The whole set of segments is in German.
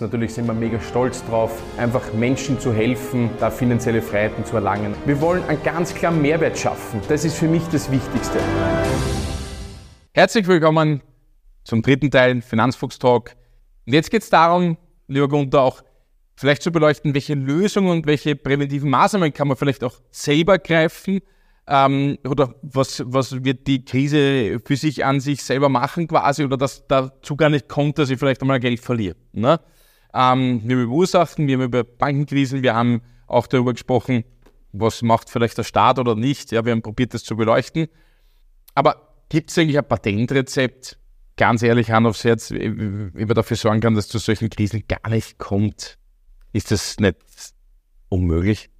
Natürlich sind wir mega stolz drauf, einfach Menschen zu helfen, da finanzielle Freiheiten zu erlangen. Wir wollen einen ganz klaren Mehrwert schaffen. Das ist für mich das Wichtigste. Herzlich willkommen zum dritten Teil Finanzfuchs Talk. Und jetzt geht es darum, lieber Gunther, auch vielleicht zu beleuchten, welche Lösungen und welche präventiven Maßnahmen kann man vielleicht auch selber greifen ähm, oder was, was wird die Krise für sich an sich selber machen quasi oder dass dazu gar nicht kommt, dass ich vielleicht einmal Geld verliere. Ne? Ähm, wir haben über Ursachen, wir haben über Bankenkrisen, wir haben auch darüber gesprochen, was macht vielleicht der Staat oder nicht. Ja, wir haben probiert, das zu beleuchten. Aber gibt es eigentlich ein Patentrezept, ganz ehrlich, Hand aufs Herz, wie, man dafür sorgen kann, dass zu solchen Krisen gar nicht kommt? Ist das nicht unmöglich?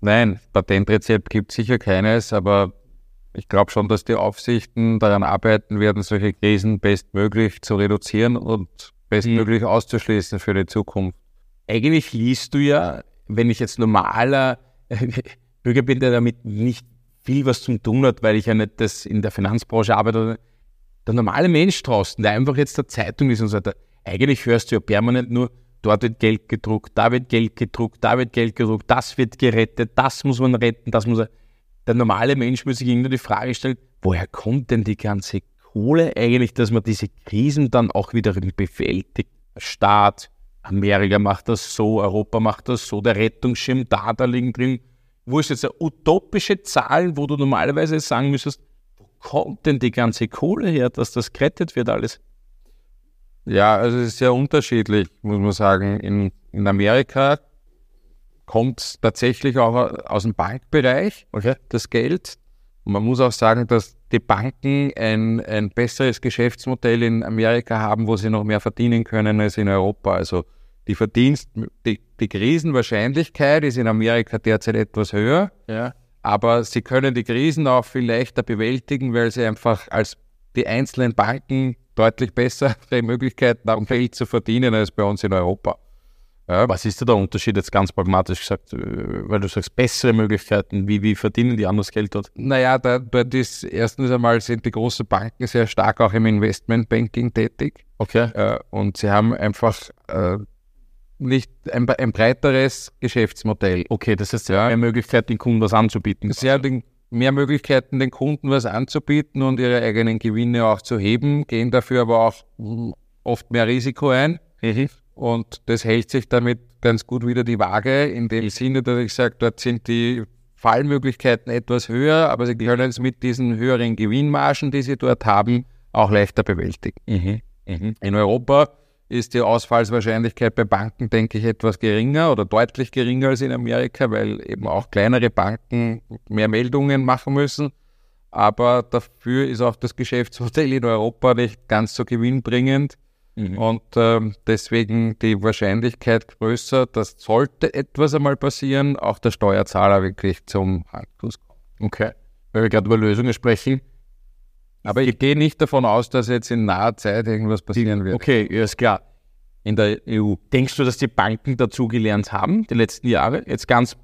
Nein, Patentrezept gibt sicher keines, aber ich glaube schon, dass die Aufsichten daran arbeiten werden, solche Krisen bestmöglich zu reduzieren und bestmöglich mhm. auszuschließen für die Zukunft. Eigentlich liest du ja, wenn ich jetzt normaler Bürger bin, der damit nicht viel was zu tun hat, weil ich ja nicht das in der Finanzbranche arbeite, der normale Mensch draußen, der einfach jetzt der Zeitung ist und sagt, eigentlich hörst du ja permanent nur, dort wird Geld gedruckt, da wird Geld gedruckt, da wird Geld gedruckt, das wird gerettet, das muss man retten, das muss er. Der normale Mensch muss sich irgendwie die Frage stellen, woher kommt denn die ganze Kohle eigentlich, dass man diese Krisen dann auch wieder bewältigt? Staat, Amerika macht das so, Europa macht das so, der Rettungsschirm da, da liegen drin. Wo ist jetzt utopische Zahl, wo du normalerweise sagen müsstest, wo kommt denn die ganze Kohle her, dass das gerettet wird alles? Ja, also es ist sehr unterschiedlich, muss man sagen. In, in Amerika kommt tatsächlich auch aus dem Bankbereich, okay. das Geld. Und man muss auch sagen, dass die Banken ein, ein besseres Geschäftsmodell in Amerika haben, wo sie noch mehr verdienen können als in Europa. Also die Verdienst, die, die Krisenwahrscheinlichkeit ist in Amerika derzeit etwas höher, ja. aber sie können die Krisen auch viel leichter bewältigen, weil sie einfach als die einzelnen Banken deutlich bessere Möglichkeiten haben, Geld zu verdienen als bei uns in Europa. Ja. Was ist da der Unterschied jetzt ganz pragmatisch gesagt, äh, weil du sagst, bessere Möglichkeiten, wie, wie verdienen die anders Geld dort? Naja, da, dort ist erstens einmal sind die großen Banken sehr stark auch im Investmentbanking tätig. Okay. Äh, und sie haben einfach äh, nicht ein, ein, breiteres Geschäftsmodell. Okay, das heißt, sie ja. haben mehr Möglichkeiten, den Kunden was anzubieten. Sie haben den mehr Möglichkeiten, den Kunden was anzubieten und ihre eigenen Gewinne auch zu heben, gehen dafür aber auch oft mehr Risiko ein. Mhm. Und das hält sich damit ganz gut wieder die Waage, in dem Sinne, dass ich sage, dort sind die Fallmöglichkeiten etwas höher, aber sie können es mit diesen höheren Gewinnmargen, die sie dort haben, auch leichter bewältigen. Mhm. Mhm. In Europa ist die Ausfallswahrscheinlichkeit bei Banken, denke ich, etwas geringer oder deutlich geringer als in Amerika, weil eben auch kleinere Banken mehr Meldungen machen müssen. Aber dafür ist auch das Geschäftsmodell in Europa nicht ganz so gewinnbringend. Mhm. Und ähm, deswegen die Wahrscheinlichkeit größer, dass sollte etwas einmal passieren, auch der Steuerzahler wirklich zum Handkuss kommt. Okay. Weil wir gerade über Lösungen sprechen, aber ich gehe nicht davon aus, dass jetzt in naher Zeit irgendwas passieren wird. Okay, ist klar. In der EU. Denkst du, dass die Banken dazugelernt haben, die letzten Jahre? Jetzt ganz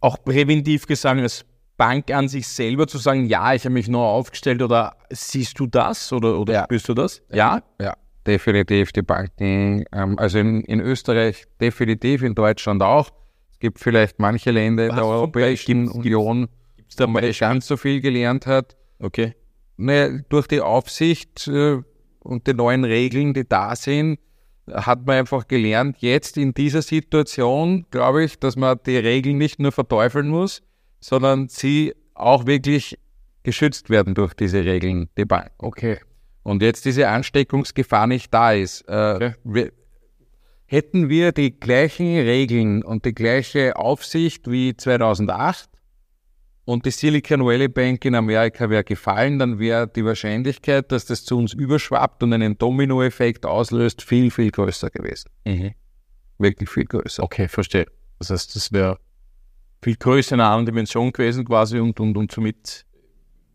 auch präventiv gesagt, als Bank an sich selber zu sagen, ja, ich habe mich neu aufgestellt oder siehst du das oder, oder ja. spürst du das? Ja? Ja, definitiv. Die Banken, ähm, also in, in Österreich definitiv, in Deutschland auch. Es gibt vielleicht manche Länder in der Europäischen Union, gibt's da mal ganz so viel gelernt hat. Okay. Naja, durch die Aufsicht äh, und die neuen Regeln, die da sind, hat man einfach gelernt, jetzt in dieser Situation, glaube ich, dass man die Regeln nicht nur verteufeln muss, sondern sie auch wirklich geschützt werden durch diese Regeln, die Bank. Okay. Und jetzt diese Ansteckungsgefahr nicht da ist. Äh, okay. wir, hätten wir die gleichen Regeln und die gleiche Aufsicht wie 2008, und die Silicon Valley Bank in Amerika wäre gefallen, dann wäre die Wahrscheinlichkeit, dass das zu uns überschwappt und einen Dominoeffekt auslöst, viel, viel größer gewesen. Mhm. Wirklich viel größer. Okay, verstehe. Das heißt, das wäre viel größer in einer anderen Dimension gewesen quasi und, und, und somit.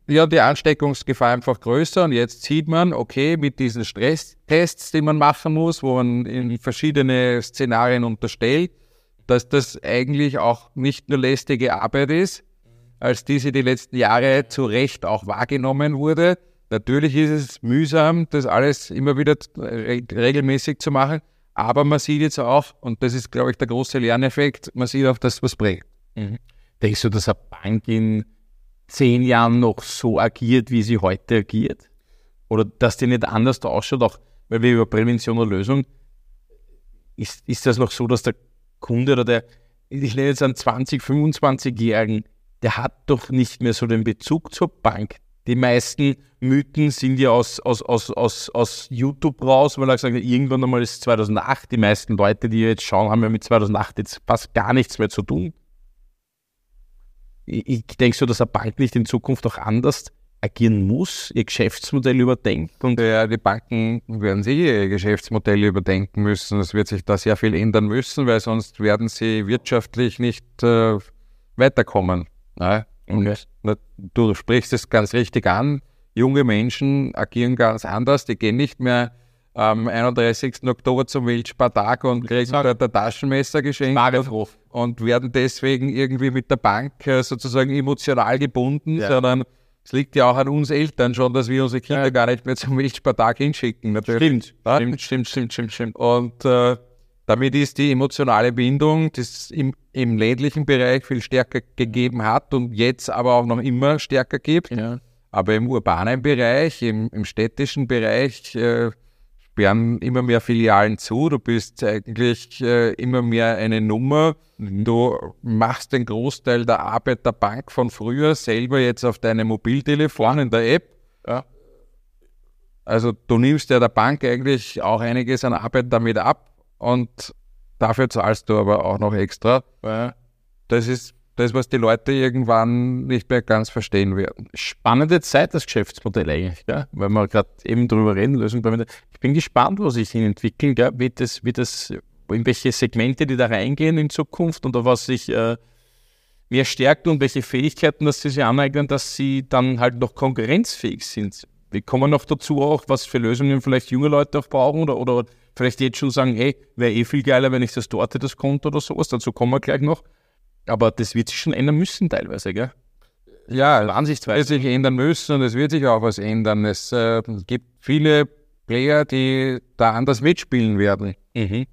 Ja, die Ansteckungsgefahr einfach größer und jetzt sieht man, okay, mit diesen Stresstests, die man machen muss, wo man in verschiedene Szenarien unterstellt, dass das eigentlich auch nicht nur lästige Arbeit ist, als diese die letzten Jahre zu Recht auch wahrgenommen wurde. Natürlich ist es mühsam, das alles immer wieder regelmäßig zu machen, Aber man sieht jetzt auch, und das ist, glaube ich, der große Lerneffekt, man sieht auch, dass was bringt. Mhm. Denkst du, dass eine Bank in zehn Jahren noch so agiert, wie sie heute agiert? Oder dass die nicht anders da ausschaut, auch weil wir über Prävention und Lösung, ist, ist das noch so, dass der Kunde oder der, ich nenne jetzt einen 20-, 25-Jährigen, der hat doch nicht mehr so den Bezug zur Bank. Die meisten Mythen sind ja aus, aus, aus, aus, aus YouTube raus, weil er gesagt hat, irgendwann einmal ist 2008. Die meisten Leute, die jetzt schauen, haben ja mit 2008 jetzt fast gar nichts mehr zu tun. Ich, ich denke so, dass eine Bank nicht in Zukunft auch anders agieren muss, ihr Geschäftsmodell überdenkt. Und ja, die Banken werden sie ihr Geschäftsmodell überdenken müssen. Es wird sich da sehr viel ändern müssen, weil sonst werden sie wirtschaftlich nicht äh, weiterkommen. Ja? Und okay. du sprichst es ganz richtig an. Junge Menschen agieren ganz anders. Die gehen nicht mehr am 31. Oktober zum Weltspartag und kriegen dort ein Taschenmesser geschenkt und, und, werden deswegen irgendwie mit der Bank äh, sozusagen emotional gebunden, ja. sondern es liegt ja auch an uns Eltern schon, dass wir unsere Kinder ja. gar nicht mehr zum Weltspartag hinschicken. Natürlich. Stimmt, ja? stimmt, stimmt, stimmt, stimmt, stimmt. Und äh, damit ist die emotionale Bindung, die es im, im ländlichen Bereich viel stärker gegeben hat und jetzt aber auch noch immer stärker gibt. Ja. Aber im urbanen Bereich, im, im städtischen Bereich äh, sperren immer mehr Filialen zu. Du bist eigentlich äh, immer mehr eine Nummer. Du machst den Großteil der Arbeit der Bank von früher selber jetzt auf deinem Mobiltelefon in der App. Ja. Also du nimmst ja der Bank eigentlich auch einiges an Arbeit damit ab und dafür zahlst du aber auch noch extra. Das ist das, was die Leute irgendwann nicht mehr ganz verstehen werden. Spannende Zeit, das Geschäftsmodell eigentlich, gell? weil wir gerade eben drüber reden, Lösungen. Ich bin gespannt, wo sich hin entwickeln, gell? Wie, das, wie das, in welche Segmente die da reingehen in Zukunft und auf was sich äh, mehr stärkt und welche Fähigkeiten, dass sie sich aneignen, dass sie dann halt noch konkurrenzfähig sind. Wir kommen noch dazu auch, was für Lösungen vielleicht junge Leute auch brauchen oder, oder vielleicht jetzt schon sagen, hey, wäre eh viel geiler, wenn ich das dort das Konto oder sowas. Dazu kommen wir gleich noch. Aber das wird sich schon ändern müssen teilweise, gell? Ja, Ansichtsweise. Es wird sich ändern müssen und es wird sich auch was ändern. Es äh, gibt viele Player, die da anders mitspielen werden. Mhm.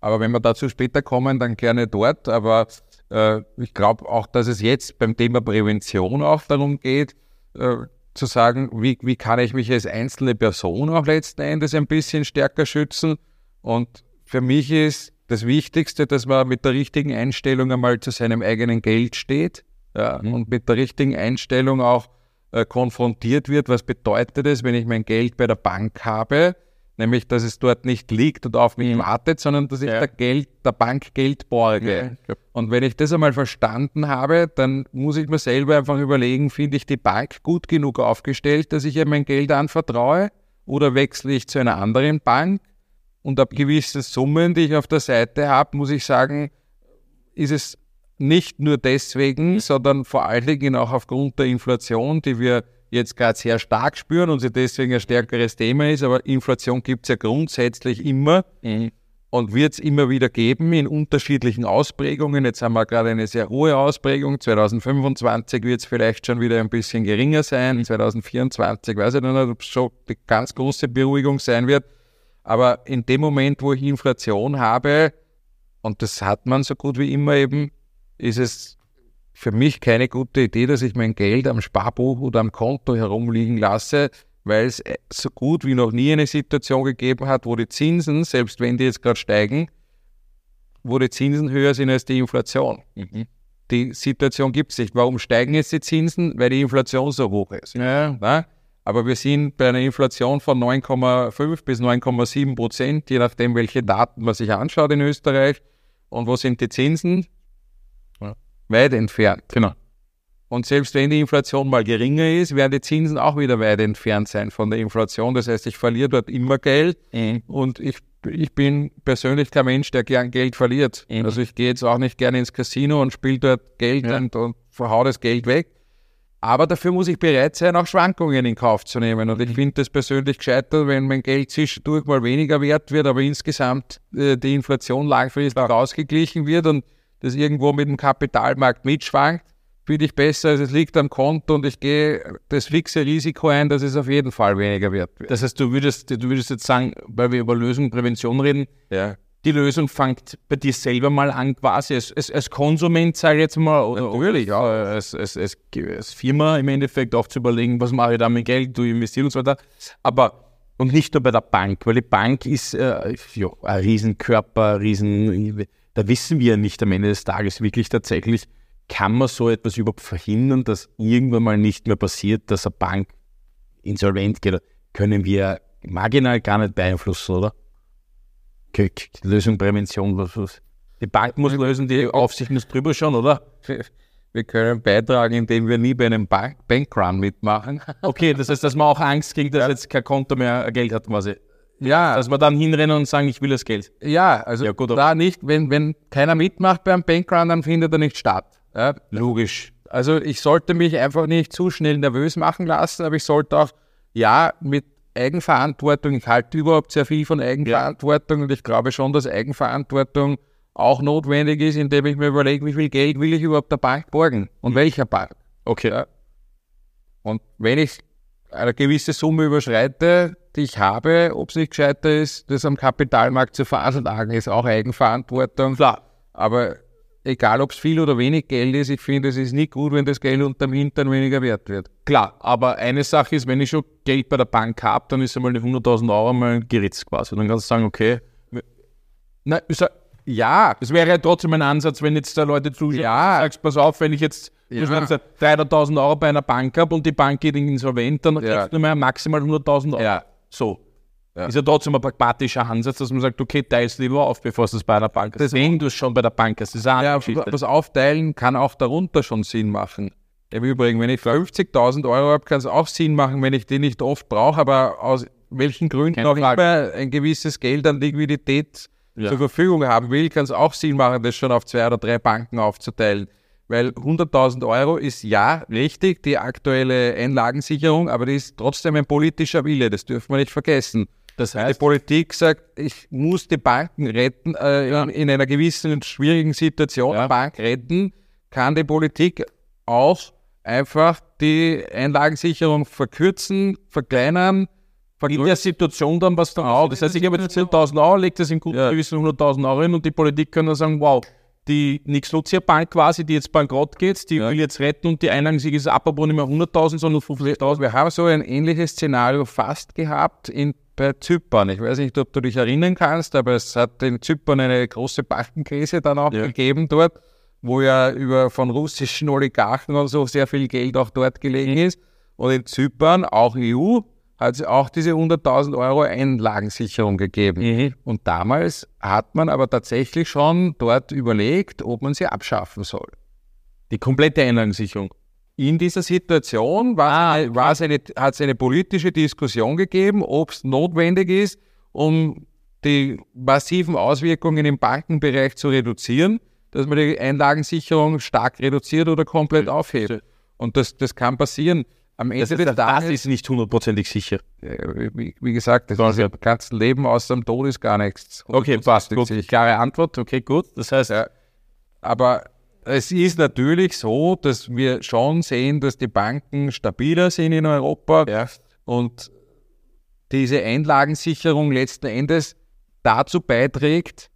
Aber wenn wir dazu später kommen, dann gerne dort. Aber äh, ich glaube auch, dass es jetzt beim Thema Prävention auch darum geht, äh, zu sagen, wie, wie kann ich mich als einzelne Person auch letzten Endes ein bisschen stärker schützen. Und für mich ist das Wichtigste, dass man mit der richtigen Einstellung einmal zu seinem eigenen Geld steht ja, mhm. und mit der richtigen Einstellung auch äh, konfrontiert wird. Was bedeutet es, wenn ich mein Geld bei der Bank habe? Nämlich, dass es dort nicht liegt und auf mich mhm. wartet, sondern dass ich ja. der, Geld, der Bank Geld borge. Ja, und wenn ich das einmal verstanden habe, dann muss ich mir selber einfach überlegen, finde ich die Bank gut genug aufgestellt, dass ich ihr mein Geld anvertraue oder wechsle ich zu einer anderen Bank? Und ab gewissen Summen, die ich auf der Seite habe, muss ich sagen, ist es nicht nur deswegen, sondern vor allen Dingen auch aufgrund der Inflation, die wir jetzt gerade sehr stark spüren und sie deswegen ein stärkeres Thema ist. Aber Inflation gibt es ja grundsätzlich immer mhm. und wird es immer wieder geben in unterschiedlichen Ausprägungen. Jetzt haben wir gerade eine sehr hohe Ausprägung. 2025 wird es vielleicht schon wieder ein bisschen geringer sein. 2024 weiß ich noch nicht, ob es schon eine ganz große Beruhigung sein wird. Aber in dem Moment, wo ich Inflation habe, und das hat man so gut wie immer eben, ist es für mich keine gute Idee, dass ich mein Geld am Sparbuch oder am Konto herumliegen lasse, weil es äh, so gut wie noch nie eine Situation gegeben hat, wo die Zinsen, selbst wenn die jetzt gerade steigen, wo die Zinsen höher sind als die Inflation. Mhm. Die Situation gibt es nicht. Warum steigen jetzt die Zinsen? Weil die Inflation so hoch ist. Ja. Na? Aber wir sind bei einer Inflation von 9,5 bis 9,7 Prozent, je nachdem, welche Daten man sich anschaut in Österreich. Und wo sind die Zinsen? Ja. Weit entfernt. Genau. Und selbst wenn die Inflation mal geringer ist, werden die Zinsen auch wieder weit entfernt sein von der Inflation. Das heißt, ich verliere dort immer Geld. Mhm. Und ich, ich bin persönlich kein Mensch, der gern Geld verliert. Mhm. Also ich gehe jetzt auch nicht gerne ins Casino und spiele dort Geld ja. und, und verhau das Geld weg aber dafür muss ich bereit sein, auch Schwankungen in Kauf zu nehmen. Und ich mhm. finde das persönlich gescheiter, wenn mein Geld zwischendurch mal weniger wert wird, aber insgesamt äh, die Inflation langfristig ausgeglichen wird und das irgendwo mit dem Kapitalmarkt mitschwankt, bin ich besser, als es liegt am Konto und ich gehe das fixe Risiko ein, dass es auf jeden Fall weniger wert wird. Das heißt, du würdest, du würdest jetzt sagen, weil wir über Lösung, Prävention reden, Ja. Die Lösung fängt bei dir selber mal an, quasi als, als, als Konsument, sage ich jetzt mal, oder Natürlich, ja. als, als, als, als Firma im Endeffekt auch zu überlegen, was mache ich da mit Geld, du investierst und so weiter. Aber und nicht nur bei der Bank, weil die Bank ist äh, ja, ein Riesenkörper, Riesen, da wissen wir nicht am Ende des Tages wirklich tatsächlich, kann man so etwas überhaupt verhindern, dass irgendwann mal nicht mehr passiert, dass eine Bank insolvent geht? Können wir marginal gar nicht beeinflussen, oder? Lösung, Prävention, was, was. Die Bank muss lösen, die Aufsicht muss drüber schauen, oder? Wir können beitragen, indem wir nie bei einem Bank Bankrun mitmachen. Okay, das heißt, dass man auch Angst kriegt, dass jetzt kein Konto mehr Geld hat, quasi. Ja, Dass man dann hinrennen und sagen, ich will das Geld. ja, also Ja, gut, da nicht, wenn, wenn keiner mitmacht beim Bankrun, dann findet er nicht statt. Ja, Logisch. Also ich sollte mich einfach nicht zu schnell nervös machen lassen, aber ich sollte auch, ja, mit Eigenverantwortung, ich halte überhaupt sehr viel von Eigenverantwortung und ich glaube schon, dass Eigenverantwortung auch notwendig ist, indem ich mir überlege, wie viel Geld will ich überhaupt der Bank borgen und welcher Bank. Okay. Ja. Und wenn ich eine gewisse Summe überschreite, die ich habe, ob es nicht gescheiter ist, das am Kapitalmarkt zu veranlagen, ist auch Eigenverantwortung. Klar. Aber egal, ob es viel oder wenig Geld ist, ich finde, es ist nie gut, wenn das Geld unterm Hintern weniger wert wird. Klar, aber eine Sache ist, wenn ich schon Geld bei der Bank habe, dann ist einmal die 100.000 Euro mal geritzt quasi. Dann kannst du sagen, okay. Sag, Ja, das wäre ja trotzdem ein Ansatz, wenn jetzt da Leute zuschauen, Ja. du sagst, pass auf, wenn ich jetzt Ja. ja. 300.000 Euro bei einer Bank habe und die Bank geht insolvent, dann Ja. kriegst du nur mehr maximal 100.000 Euro. Ja. So. Ja. Ist ja trotzdem ein pragmatischer Ansatz, dass man sagt, okay, teilst lieber auf, bevor du es bei einer Bank hast. wenn du es schon bei der Bank hast, das ist ja, das Aufteilen kann auch darunter schon Sinn machen. Im Übrigen, wenn ich 50.000 Euro habe, kann es auch Sinn machen, wenn ich die nicht oft brauche, aber aus welchen Gründen auch immer ein gewisses Geld an Liquidität Ja. zur Verfügung haben will, kann es auch Sinn machen, das schon auf zwei oder drei Banken aufzuteilen. Weil 100.000 Euro ist ja richtig, die aktuelle Einlagensicherung, aber die ist trotzdem ein politischer Wille, das dürfen wir nicht vergessen. Das Die heißt, Politik sagt, ich muss die Banken retten, äh, in, in einer gewissen schwierigen Situation, Ja. Bank retten, kann die Politik auch einfach die Einlagensicherung verkürzen, verkleinern, in der. Situation dann was dann auch. Das heißt, ich habe jetzt 10.000 Euro, lege das in guten Ja. Gewissen 100.000 Euro hin und die Politik kann dann sagen, wow, die Nix-Lucia-Bank quasi, die jetzt bankrott geht, die Ja. will jetzt retten und die Einlagensicherung ist ab, aber nicht mehr 100.000, sondern 50.000. Wir haben so ein ähnliches Szenario fast gehabt in, bei Zypern. Ich weiß nicht, ob du dich erinnern kannst, aber es hat in Zypern eine große Bankenkrise dann auch Ja. gegeben dort, wo ja über von russischen Oligarchen und so sehr viel Geld auch dort gelegen ist. Und in Zypern, auch EU, hat es auch diese 100.000 Euro Einlagensicherung gegeben. Mhm. Und damals hat man aber tatsächlich schon dort überlegt, ob man sie abschaffen soll. Die komplette Einlagensicherung. In dieser Situation war, Ah, eine, hat es eine politische Diskussion gegeben, ob es notwendig ist, um die massiven Auswirkungen im Bankenbereich zu reduzieren, dass man die Einlagensicherung stark reduziert oder komplett aufhebt. Und das, das kann passieren. Am Ende Das, des das, das Tages, ist nicht hundertprozentig sicher. wie, wie gesagt, das ist im ganzen Leben aus dem Tod ist gar nichts. Okay, passt. Gut. Klare Antwort. Okay, gut. Das heißt, Ja. Aber es ist natürlich so, dass wir schon sehen, dass die Banken stabiler sind in Europa und diese Einlagensicherung letzten Endes dazu beiträgt,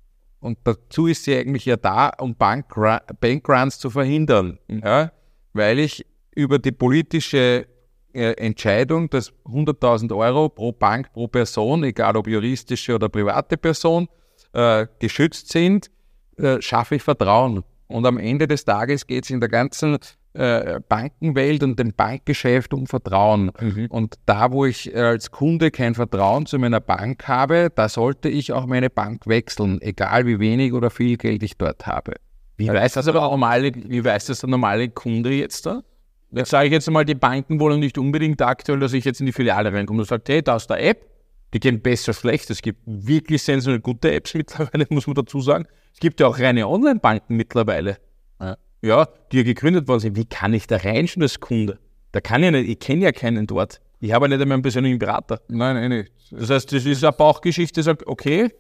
und dazu ist sie eigentlich ja da, um Bankru- Bankruns zu verhindern. Ja? Weil ich über die politische äh, Entscheidung, dass 100.000 Euro pro Bank, pro Person, egal ob juristische oder private Person, äh, geschützt sind, äh, schaffe ich Vertrauen. Und am Ende des Tages geht es in der ganzen äh, Bankenwelt und dem Bankgeschäft um Vertrauen. Und da, wo ich äh, als Kunde kein Vertrauen zu meiner Bank habe, da sollte ich auch meine Bank wechseln, egal wie wenig oder viel Geld ich dort habe. Wie weiß das aber normale, wie weiß das der normale Kunde jetzt da? Jetzt sage ich jetzt einmal, die Banken wollen nicht unbedingt aktuell, dass ich jetzt in die Filiale reinkomme und sage, hey, da ist der App, die gehen besser, schlecht. Es gibt wirklich sensationell gute Apps mittlerweile, muss man dazu sagen. Es gibt ja auch reine Online-Banken mittlerweile. Ja. Ja, die ja gegründet worden sind. Wie kann ich da reinschauen als Kunde? Da kann ich nicht, ich kenne ja keinen dort. Ich habe ja nicht einmal einen persönlichen Berater. Nein, eh nicht. Das heißt, das ist eine Bauchgeschichte, sagt, okay,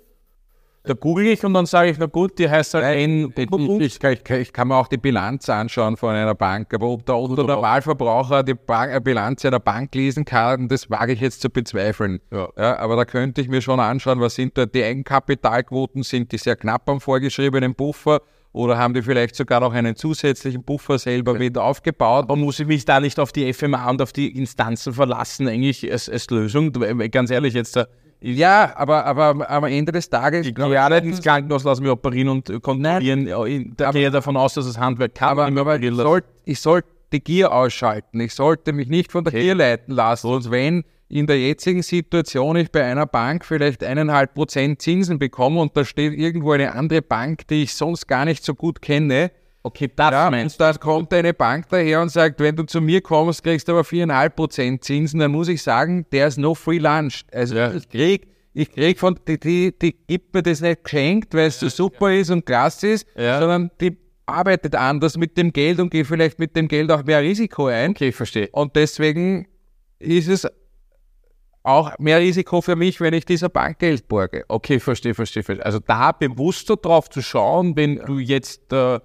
Da google ich und dann sage ich, na gut, die heißt halt Nein, N. ich, ich, kann mir auch die Bilanz anschauen von einer Bank, aber ob der Normalverbraucher die Bank, äh, Bilanz einer Bank lesen kann, das wage ich jetzt zu bezweifeln. Ja. aber da könnte ich mir schon anschauen, was sind da die Eigenkapitalquoten, sind die sehr knapp am vorgeschriebenen Puffer oder haben die vielleicht sogar noch einen zusätzlichen Puffer selber mit aufgebaut? Aber muss ich mich da nicht auf die FMA und auf die Instanzen verlassen, eigentlich als, als Lösung? Ganz ehrlich, jetzt da. Ja, aber, aber am Ende des Tages. Ich gehe ja nicht ins Krankenhaus, lasse mich operieren und kontrollieren. Ja, ich- Da gehe ich davon aus, dass das Handwerk kann. Aber, aber ich, operieren lassen. soll, ich sollte die Gier ausschalten. Ich sollte mich nicht von der Gier leiten lassen. Und wenn in der jetzigen Situation ich bei einer Bank vielleicht eineinhalb Prozent Zinsen bekomme und da steht irgendwo eine andere Bank, die ich sonst gar nicht so gut kenne, Okay, das ja, meinst und da kommt eine Bank daher und sagt, wenn du zu mir kommst, kriegst du aber viereinhalb Prozent Zinsen, dann muss ich sagen, der ist no free lunch. Also Ja. ich krieg, ich krieg von, die, die, die gibt mir das nicht geschenkt, weil es so super ist und klasse ist, Ja. sondern die arbeitet anders mit dem Geld und geht vielleicht mit dem Geld auch mehr Risiko ein. Okay, ich verstehe. Und deswegen ist es auch mehr Risiko für mich, wenn ich dieser Bank Geld borge. Okay, verstehe, verstehe, verstehe. Also da bewusster drauf zu schauen, wenn du jetzt äh,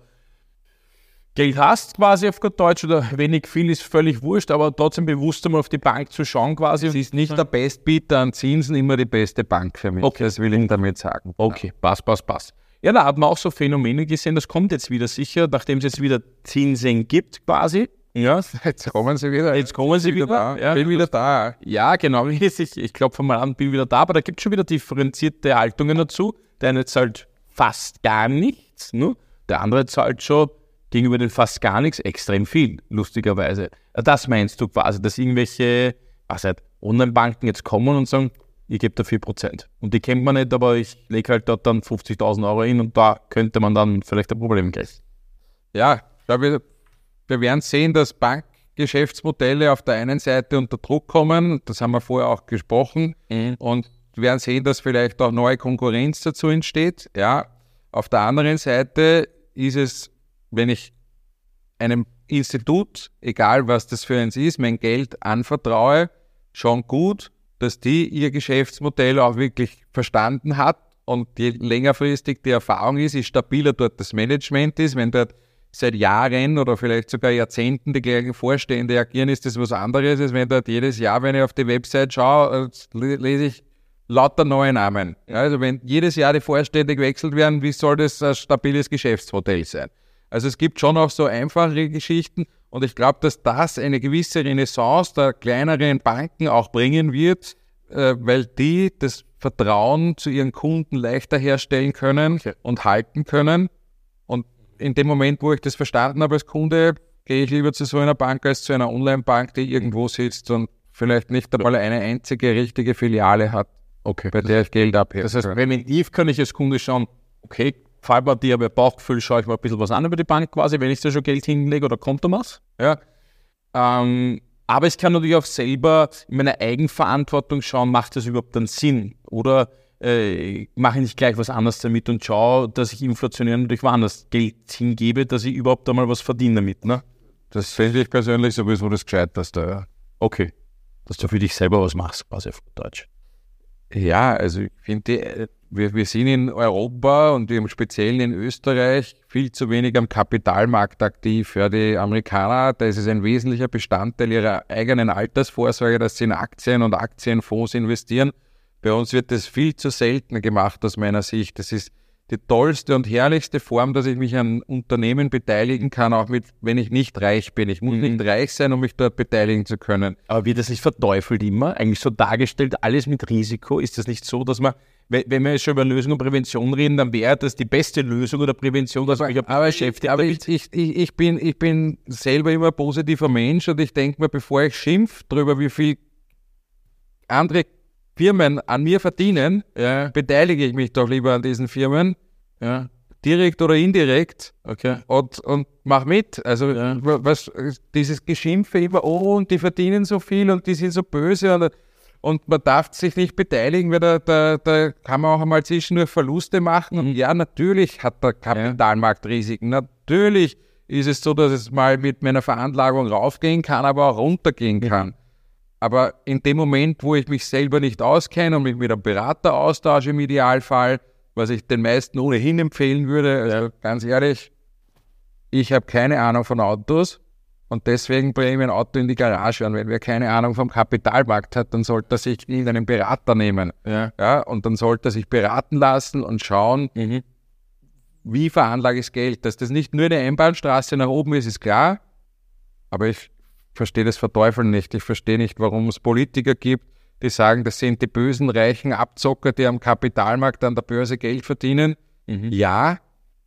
Geld hast, quasi auf gut Deutsch, oder wenig viel, ist völlig wurscht, aber trotzdem bewusster mal auf die Bank zu schauen, quasi. Es ist nicht der Bestbieter an Zinsen immer die beste Bank für mich. Okay. Das will ich damit sagen. Okay, passt, passt, passt. Ja, da hat man auch so Phänomene gesehen, das kommt jetzt wieder sicher, nachdem es jetzt wieder Zinsen gibt, quasi. Ja, Jetzt kommen sie wieder. Jetzt kommen sie wieder. da. Ja. Bin wieder da. ja genau. Ich, ich klopfe mal an, bin wieder da, aber da gibt es schon wieder differenzierte Haltungen dazu. Der eine zahlt fast gar nichts, ne? der andere zahlt schon gegenüber den fast gar nichts extrem viel, lustigerweise. Das meinst du quasi, dass irgendwelche was halt, Online-Banken jetzt kommen und sagen, ich gebe da 4%. Und die kennt man nicht, aber ich lege halt dort dann 50.000 Euro hin und da könnte man dann vielleicht ein Problem kriegen. Ja, ich glaube, wir werden sehen, dass Bankgeschäftsmodelle auf der einen Seite unter Druck kommen. Das haben wir vorher auch gesprochen. Und wir werden sehen, dass vielleicht auch neue Konkurrenz dazu entsteht. Ja, auf der anderen Seite ist es, wenn ich einem Institut, egal was das für eins ist, mein Geld anvertraue, schon gut, dass die ihr Geschäftsmodell auch wirklich verstanden hat und je längerfristig die Erfahrung ist, je stabiler dort das Management ist, wenn dort seit Jahren oder vielleicht sogar Jahrzehnten die gleichen Vorstände agieren, ist das was anderes, als wenn dort jedes Jahr, wenn ich auf die Website schaue, äh, lese ich lauter neue Namen. Also wenn jedes Jahr die Vorstände gewechselt werden, wie soll das ein stabiles Geschäftsmodell sein? Also es gibt schon auch so einfachere Geschichten und ich glaube, dass das eine gewisse Renaissance der kleineren Banken auch bringen wird, äh, weil die das Vertrauen zu ihren Kunden leichter herstellen können und halten können. Und in dem Moment, wo ich das verstanden habe als Kunde, gehe ich lieber zu so einer Bank als zu einer Online-Bank, die irgendwo sitzt und vielleicht nicht einmal eine einzige richtige Filiale hat, Okay. bei der ich Geld abhebe. Das heißt, präventiv kann ich als Kunde schauen, okay, gefällt mir die, aber Bauchgefühl schaue ich mal ein bisschen was an über die Bank quasi, wenn ich da schon Geld hinlege oder Konto mache. Ja. Ähm, aber ich kann natürlich auch selber in meiner Eigenverantwortung schauen, macht das überhaupt einen Sinn? Oder äh, mache ich nicht gleich was anderes damit und schaue, dass ich inflationär natürlich woanders Geld hingebe, dass ich überhaupt einmal was verdiene damit. Ne? Das finde ich persönlich sowieso das Gescheiteste. Ja. Okay. Dass du für dich selber was machst, quasi auf Deutsch. Ja, also ich finde, äh, wir, wir sind in Europa und im Speziellen in Österreich viel zu wenig am Kapitalmarkt aktiv. Ja, die Amerikaner, da ist es ein wesentlicher Bestandteil ihrer eigenen Altersvorsorge, dass sie in Aktien und Aktienfonds investieren. Bei uns wird das viel zu selten gemacht aus meiner Sicht. Das ist die tollste und herrlichste Form, dass ich mich an Unternehmen beteiligen kann, auch mit, wenn ich nicht reich bin. Ich muss nicht reich sein, um mich dort beteiligen zu können. Aber wird das nicht verteufelt immer? Eigentlich so dargestellt, alles mit Risiko? Ist das nicht so, dass man, wenn wir jetzt schon über Lösung und Prävention reden, dann wäre das die beste Lösung oder Prävention, dass man sich Aber, ich, aber ich, ich, ich, bin, ich bin selber immer ein positiver Mensch und ich denke mir, bevor ich schimpf darüber, wie viel andere Firmen an mir verdienen, Ja, beteilige ich mich doch lieber an diesen Firmen, ja, direkt oder indirekt, okay. und, und mach mit. Also Ja. wa- was dieses Geschimpfe immer, oh, und die verdienen so viel und die sind so böse und, und man darf sich nicht beteiligen, weil da, da, da kann man auch einmal zwischendurch Verluste machen. Und ja, natürlich hat der Kapitalmarkt Risiken. Natürlich ist es so, dass es mal mit meiner Veranlagung raufgehen kann, aber auch runtergehen kann. Aber in dem Moment, wo ich mich selber nicht auskenne und mich mit einem Berater austausche im Idealfall, was ich den meisten ohnehin empfehlen würde. Also ganz ehrlich, ich habe keine Ahnung von Autos und deswegen bringe ich mein Auto in die Garage. Und wenn wer keine Ahnung vom Kapitalmarkt hat, dann sollte er sich irgendeinen Berater nehmen. Ja. Ja, und dann sollte er sich beraten lassen und schauen, Mhm. wie veranlage ich das Geld. Dass das nicht nur eine Einbahnstraße nach oben ist, ist klar. Aber ich verstehe das Verteufeln nicht. Ich verstehe nicht, warum es Politiker gibt, die sagen, das sind die bösen, reichen Abzocker, die am Kapitalmarkt an der Börse Geld verdienen. Mhm. Ja,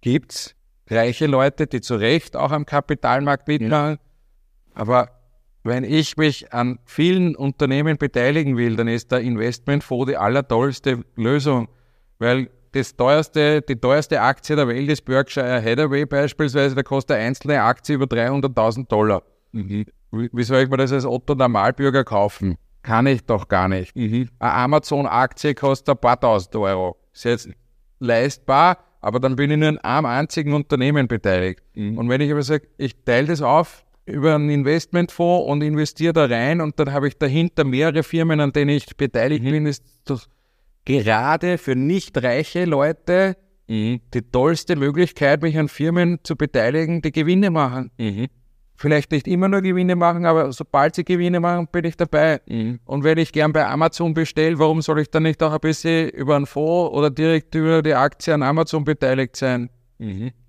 gibt's reiche Leute, die zu Recht auch am Kapitalmarkt mitmachen. Aber wenn ich mich an vielen Unternehmen beteiligen will, dann ist der Investmentfonds die allertollste Lösung. Weil das teuerste, die teuerste Aktie der Welt ist Berkshire Hathaway beispielsweise, da kostet eine einzelne Aktie über 300.000 Dollar. Wie, wie soll ich mir das als Otto Normalbürger kaufen? Kann ich doch gar nicht. Eine Amazon-Aktie kostet ein paar tausend Euro. Ist jetzt leistbar, aber dann bin ich nur an einem einzigen Unternehmen beteiligt. Und wenn ich aber sage, ich teile das auf über einen Investmentfonds und investiere da rein und dann habe ich dahinter mehrere Firmen, an denen ich beteiligt bin, ist das gerade für nicht reiche Leute die tollste Möglichkeit, mich an Firmen zu beteiligen, die Gewinne machen. Vielleicht nicht immer nur Gewinne machen, aber sobald sie Gewinne machen, bin ich dabei. Und wenn ich gern bei Amazon bestelle, warum soll ich dann nicht auch ein bisschen über einen Fonds oder direkt über die Aktie an Amazon beteiligt sein?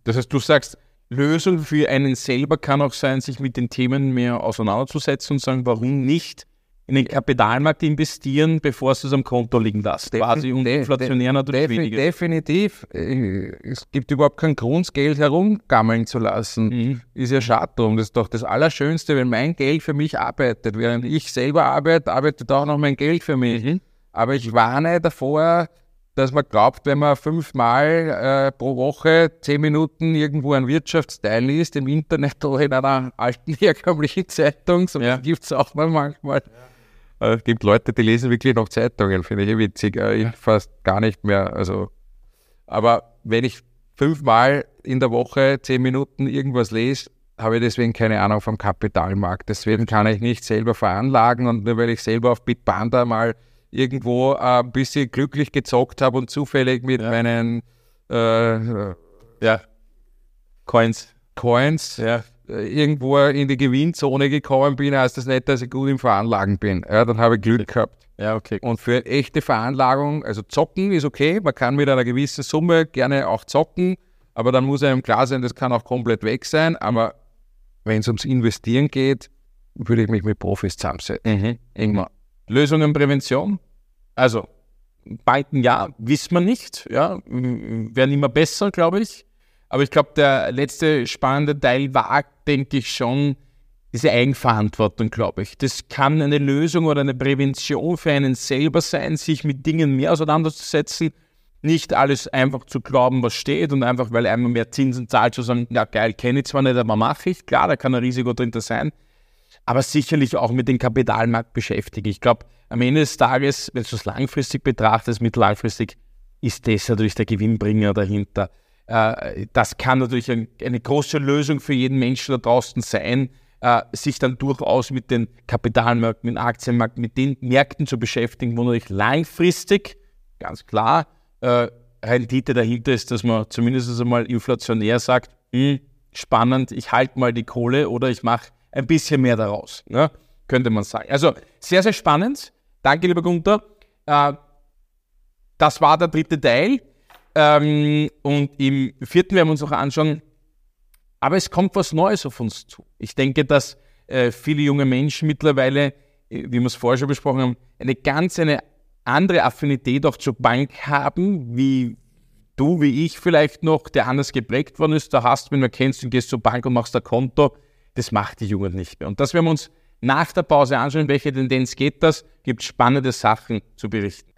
Das heißt, du sagst, Lösung für einen selber kann auch sein, sich mit den Themen mehr auseinanderzusetzen und sagen, warum nicht in den Kapitalmarkt investieren, bevor du es am Konto liegen lässt. Quasi und de- inflationär natürlich Defi weniger. definitiv. Äh, Es gibt überhaupt keinen Grund, das Geld herumgammeln zu lassen. Mhm. Ist ja schade drum. Das ist doch das Allerschönste, wenn mein Geld für mich arbeitet. Während ich selber arbeite, arbeitet auch noch mein Geld für mich. Mhm. Aber ich warne davor, dass man glaubt, wenn man fünfmal äh, pro Woche zehn Minuten irgendwo einen Wirtschaftsteil liest, im Internet oder in einer alten herkömmlichen Zeitung, so Ja. gibt es auch noch manchmal. Äh, Es gibt Leute, die lesen wirklich noch Zeitungen, finde ich eh witzig. Äh, Ich fast gar nicht mehr. Also, aber wenn ich fünfmal in der Woche zehn Minuten irgendwas lese, habe ich deswegen keine Ahnung vom Kapitalmarkt. Deswegen kann ich nicht selber veranlagen und nur weil ich selber auf Bitpanda mal irgendwo äh, ein bisschen glücklich gezockt habe und zufällig mit Ja. meinen äh, Ja. Coins. Coins Ja. äh, irgendwo in die Gewinnzone gekommen bin, heißt das nicht, dass ich gut im Veranlagen bin. Ja, dann habe ich Glück gehabt. Ja, okay. Und für echte Veranlagung, also zocken ist okay, man kann mit einer gewissen Summe gerne auch zocken, aber dann muss einem klar sein, das kann auch komplett weg sein. Aber wenn es ums Investieren geht, würde ich mich mit Profis zusammensetzen. Immer. Lösungen Prävention. Also, bald ein Jahr, wissen wir nicht. Ja, werden immer besser, glaube ich. Aber ich glaube, der letzte spannende Teil war, denke ich, schon diese Eigenverantwortung, glaube ich. Das kann eine Lösung oder eine Prävention für einen selber sein, sich mit Dingen mehr auseinanderzusetzen. Nicht alles einfach zu glauben, was steht und einfach, weil einmal mehr Zinsen zahlt, zu sagen, ja geil, kenne ich zwar nicht, aber mache ich. Klar, da kann ein Risiko drin sein aber sicherlich auch mit dem Kapitalmarkt beschäftigen. Ich glaube, am Ende des Tages, wenn du es langfristig betrachtest, mittellangfristig, ist das natürlich der Gewinnbringer dahinter. Äh, das kann natürlich ein, eine große Lösung für jeden Menschen da draußen sein, äh, sich dann durchaus mit den Kapitalmärkten, mit dem Aktienmarkt, mit den Märkten zu beschäftigen, wo natürlich langfristig, ganz klar, äh, Rendite dahinter ist, dass man zumindest einmal inflationär sagt, hm, spannend, ich halte mal die Kohle oder ich mache ein bisschen mehr daraus, ne? könnte man sagen. Also sehr, sehr spannend. Danke, lieber Gunther. Äh, das war der dritte Teil. Ähm, und im vierten werden wir uns auch anschauen, aber es kommt was Neues auf uns zu. Ich denke, dass äh, viele junge Menschen mittlerweile, äh, wie wir es vorher schon besprochen haben, eine ganz eine andere Affinität auch zur Bank haben, wie du, wie ich vielleicht noch, der anders geprägt worden ist. Da hast, wenn du kennst, und gehst zur Bank und machst ein Konto. Das macht die Jugend nicht mehr. Und das werden wir uns nach der Pause anschauen. Welche Tendenz geht das? Gibt spannende Sachen zu berichten.